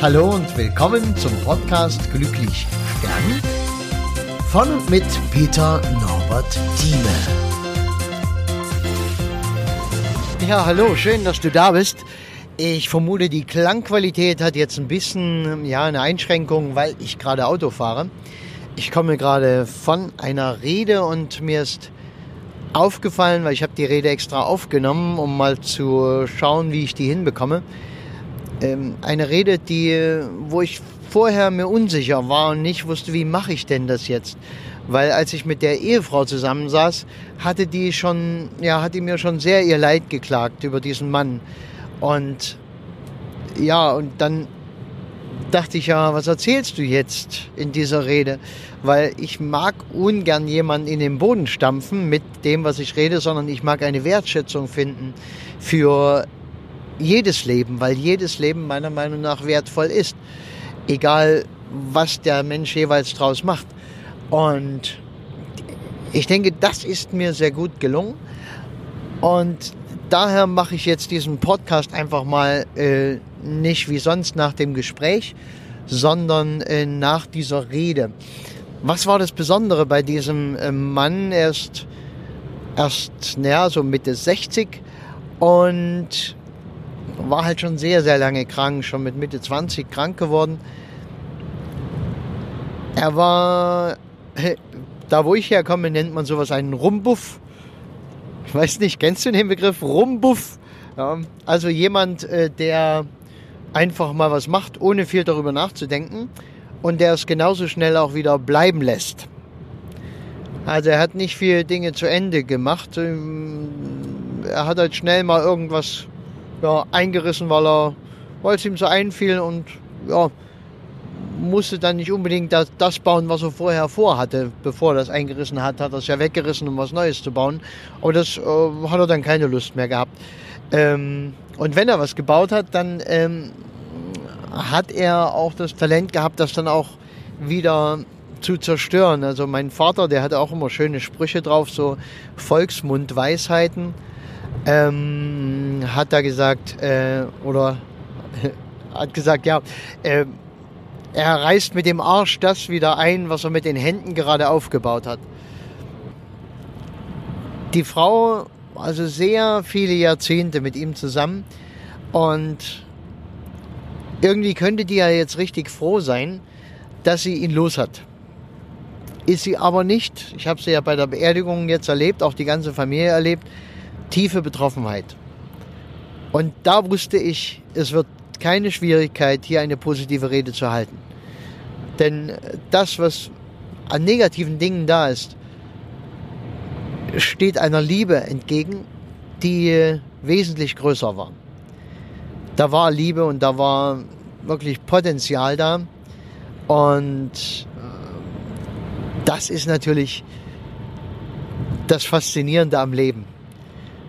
Hallo und willkommen zum Podcast Glücklich Stern von und mit Peter Norbert Thieme. Ja, hallo, schön, dass du da bist. Ich vermute, die Klangqualität hat jetzt ein bisschen ja, eine Einschränkung, weil ich gerade Auto fahre. Ich komme gerade von einer Rede und mir ist aufgefallen, weil ich habe die Rede extra aufgenommen, um mal zu schauen, wie ich die hinbekomme. Ähm, eine Rede, die, wo ich vorher mir unsicher war und nicht wusste, wie mache ich denn das jetzt? Weil als ich mit der Ehefrau zusammensaß, hatte die schon, ja, hat die mir schon sehr ihr Leid geklagt über diesen Mann. Und ja, und dann dachte ich ja, was erzählst du jetzt in dieser Rede? Weil ich mag ungern jemanden in den Boden stampfen mit dem, was ich rede, sondern ich mag eine Wertschätzung finden für jedes Leben, weil jedes Leben meiner Meinung nach wertvoll ist. Egal, was der Mensch jeweils draus macht. Und ich denke, das ist mir sehr gut gelungen. Und daher mache ich jetzt diesen Podcast einfach mal äh, nicht wie sonst nach dem Gespräch, sondern äh, nach dieser Rede. Was war das Besondere bei diesem äh, Mann? Er ist erst, naja, so Mitte 60 und war halt schon sehr, sehr lange krank, schon mit Mitte 20 krank geworden. Er war, da wo ich herkomme, nennt man sowas einen Rumbuff. Ich weiß nicht, kennst du den Begriff Rumbuff? Ja, also jemand, äh, der einfach mal was macht, ohne viel darüber nachzudenken und der es genauso schnell auch wieder bleiben lässt. Also er hat nicht viele Dinge zu Ende gemacht. Ähm, er hat halt schnell mal irgendwas ja, eingerissen, weil er, weil es ihm so einfiel und ja, musste dann nicht unbedingt das, das bauen, was er vorher vorhatte. Bevor er das eingerissen hat, hat er es ja weggerissen, um was Neues zu bauen. Aber das äh, hat er dann keine Lust mehr gehabt. Ähm, und wenn er was gebaut hat, dann ähm, hat er auch das Talent gehabt, das dann auch wieder zu zerstören. Also mein Vater, der hatte auch immer schöne Sprüche drauf, so Volksmund-Weisheiten ähm, hat da gesagt, äh, oder hat gesagt, ja, äh, er reißt mit dem Arsch das wieder ein, was er mit den Händen gerade aufgebaut hat. Die Frau, also sehr viele Jahrzehnte mit ihm zusammen und irgendwie könnte die ja jetzt richtig froh sein, dass sie ihn los hat. Ist sie aber nicht. Ich habe sie ja bei der Beerdigung jetzt erlebt, auch die ganze Familie erlebt tiefe Betroffenheit. Und da wusste ich, es wird keine Schwierigkeit, hier eine positive Rede zu halten. Denn das, was an negativen Dingen da ist, steht einer Liebe entgegen, die wesentlich größer war. Da war Liebe und da war wirklich Potenzial da. Und das ist natürlich das Faszinierende am Leben.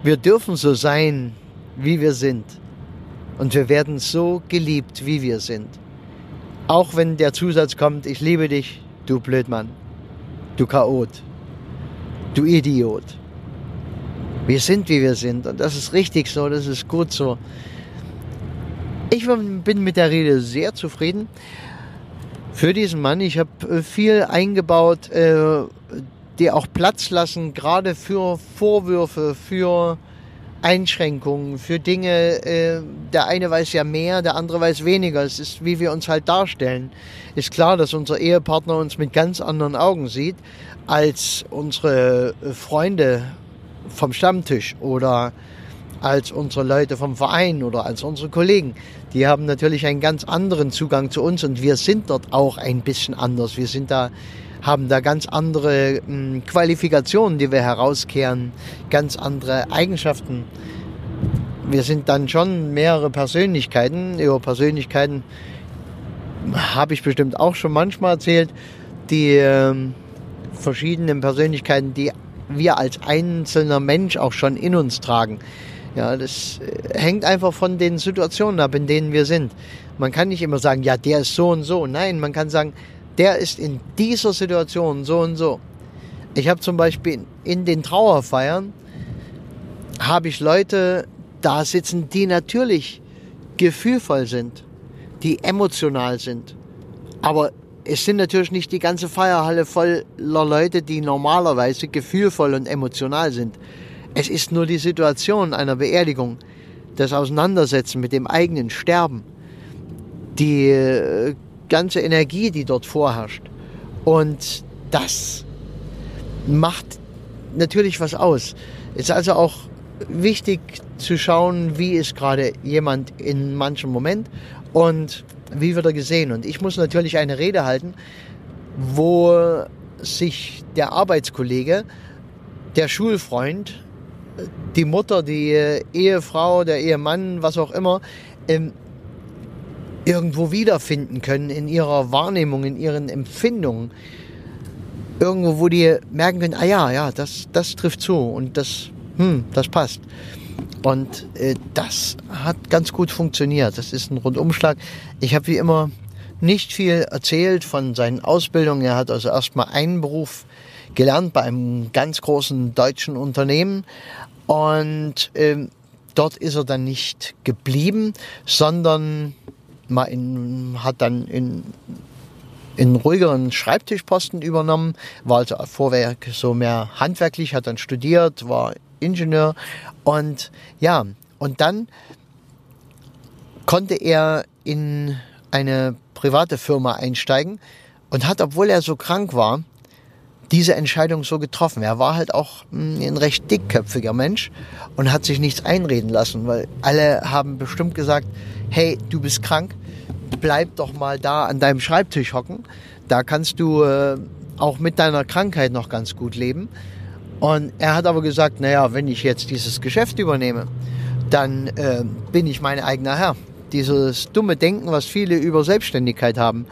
Wir dürfen so sein, wie wir sind. Und wir werden so geliebt, wie wir sind. Auch wenn der Zusatz kommt, ich liebe dich, du Blödmann, du Chaot, du Idiot. Wir sind, wie wir sind. Und das ist richtig so, das ist gut so. Ich bin mit der Rede sehr zufrieden für diesen Mann. Ich habe viel eingebaut, äh, die auch Platz lassen, gerade für Vorwürfe, für Einschränkungen, für Dinge, äh, der eine weiß ja mehr, der andere weiß weniger. Es ist, wie wir uns halt darstellen. Ist klar, dass unser Ehepartner uns mit ganz anderen Augen sieht, als unsere Freunde vom Stammtisch oder als unsere Leute vom Verein oder als unsere Kollegen. Die haben natürlich einen ganz anderen Zugang zu uns und wir sind dort auch ein bisschen anders. Wir sind da haben da ganz andere mh, Qualifikationen, die wir herauskehren, ganz andere Eigenschaften. Wir sind dann schon mehrere Persönlichkeiten. Über Persönlichkeiten habe ich bestimmt auch schon manchmal erzählt, die äh, verschiedenen Persönlichkeiten, die wir als einzelner Mensch auch schon in uns tragen. Ja, das äh, hängt einfach von den Situationen ab, in denen wir sind. Man kann nicht immer sagen, ja, der ist so und so. Nein, man kann sagen, der ist in dieser Situation so und so. Ich habe zum Beispiel in den Trauerfeiern, habe ich Leute da sitzen, die natürlich gefühlvoll sind, die emotional sind. Aber es sind natürlich nicht die ganze Feierhalle voller Leute, die normalerweise gefühlvoll und emotional sind. Es ist nur die Situation einer Beerdigung, das Auseinandersetzen mit dem eigenen Sterben, die äh, ganze Energie, die dort vorherrscht. Und das macht natürlich was aus. Ist also auch wichtig zu schauen, wie ist gerade jemand in manchem Moment und wie wird er gesehen. Und ich muss natürlich eine Rede halten, wo sich der Arbeitskollege, der Schulfreund, die Mutter, die Ehefrau, der Ehemann, was auch immer, irgendwo wiederfinden können in ihrer Wahrnehmung, in ihren Empfindungen. Irgendwo, wo die merken können, ah ja, ja, das, das trifft zu und das, hm, das passt. Und äh, das hat ganz gut funktioniert. Das ist ein Rundumschlag. Ich habe wie immer nicht viel erzählt von seinen Ausbildungen. Er hat also erstmal einen Beruf gelernt bei einem ganz großen deutschen Unternehmen. Und äh, dort ist er dann nicht geblieben, sondern mal in, hat dann in, in ruhigeren Schreibtischposten übernommen, war also vorher so mehr handwerklich, hat dann studiert, war Ingenieur und ja, und dann konnte er in eine private Firma einsteigen und hat, obwohl er so krank war, diese Entscheidung so getroffen. Er war halt auch hm, ein recht dickköpfiger Mensch und hat sich nichts einreden lassen, weil alle haben bestimmt gesagt, hey, du bist krank, bleib doch mal da an deinem Schreibtisch hocken. Da kannst du äh, auch mit deiner Krankheit noch ganz gut leben. Und er hat aber gesagt, naja, wenn ich jetzt dieses Geschäft übernehme, dann äh, bin ich mein eigener Herr. Dieses dumme Denken, was viele über Selbstständigkeit haben.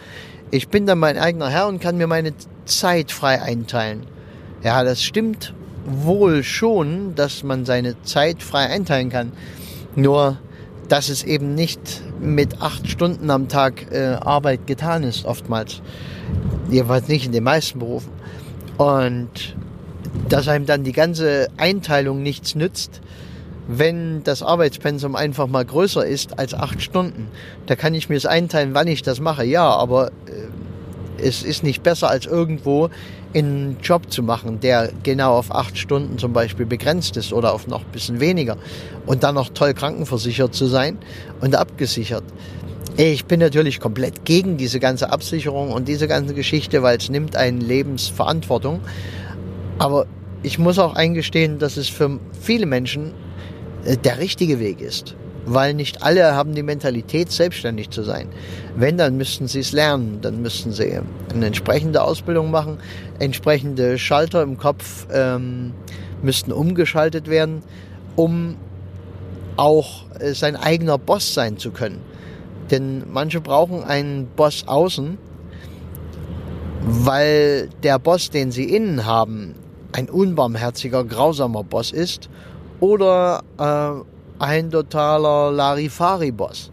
Ich bin dann mein eigener Herr und kann mir meine Zeit frei einteilen. Ja, das stimmt wohl schon, dass man seine Zeit frei einteilen kann. Nur, dass es eben nicht mit acht Stunden am Tag äh, Arbeit getan ist, oftmals. Jedenfalls nicht in den meisten Berufen. Und dass einem dann die ganze Einteilung nichts nützt, wenn das Arbeitspensum einfach mal größer ist als acht Stunden. Da kann ich mir es einteilen, wann ich das mache. Ja, aber äh, es ist nicht besser als irgendwo einen Job zu machen, der genau auf acht Stunden zum Beispiel begrenzt ist oder auf noch ein bisschen weniger und dann noch toll krankenversichert zu sein und abgesichert. Ich bin natürlich komplett gegen diese ganze Absicherung und diese ganze Geschichte, weil es nimmt einen Lebensverantwortung. Aber ich muss auch eingestehen, dass es für viele Menschen äh, der richtige Weg ist. Weil nicht alle haben die Mentalität, selbstständig zu sein. Wenn, dann müssten sie es lernen. Dann müssten sie eine entsprechende Ausbildung machen. Entsprechende Schalter im Kopf ähm, müssten umgeschaltet werden, um auch äh, sein eigener Boss sein zu können. Denn manche brauchen einen Boss außen, weil der Boss, den sie innen haben, ein unbarmherziger, grausamer Boss ist oder äh, ein totaler Larifari-Boss.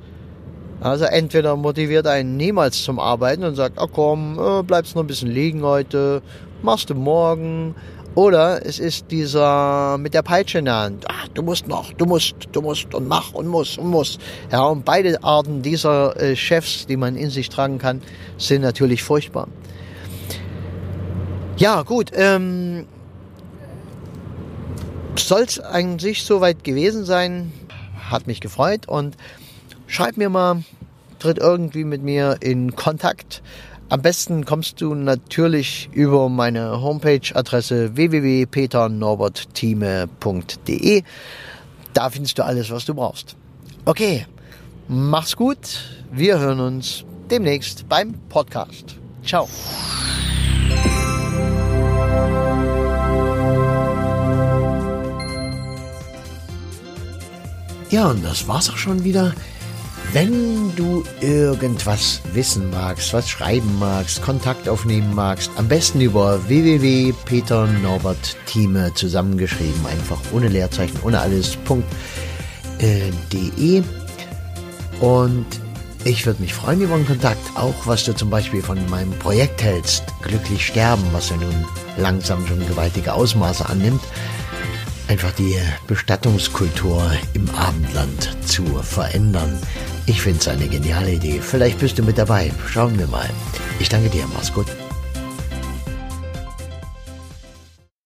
Also entweder motiviert einen niemals zum Arbeiten und sagt, oh komm, äh, bleibst noch ein bisschen liegen heute, machst du morgen. Oder es ist dieser mit der Peitsche in der Hand. Ach, du musst noch, du musst, du musst und mach und muss und muss. Ja, und beide Arten dieser äh, Chefs, die man in sich tragen kann, sind natürlich furchtbar. Ja, gut. Ähm, Soll es eigentlich soweit gewesen sein? Hat mich gefreut und schreib mir mal, tritt irgendwie mit mir in Kontakt. Am besten kommst du natürlich über meine Homepage-Adresse www.peternorbertthieme.de. Da findest du alles, was du brauchst. Okay, mach's gut. Wir hören uns demnächst beim Podcast. Ciao. Ja, und das war's auch schon wieder. Wenn du irgendwas wissen magst, was schreiben magst, Kontakt aufnehmen magst, am besten über www.peternorbertthieme zusammengeschrieben, einfach ohne Leerzeichen, ohne alles.de. Äh, und ich würde mich freuen über einen Kontakt, auch was du zum Beispiel von meinem Projekt hältst, Glücklich sterben, was ja nun langsam schon gewaltige Ausmaße annimmt einfach die Bestattungskultur im Abendland zu verändern. Ich finde es eine geniale Idee. Vielleicht bist du mit dabei. Schauen wir mal. Ich danke dir. Mach's gut.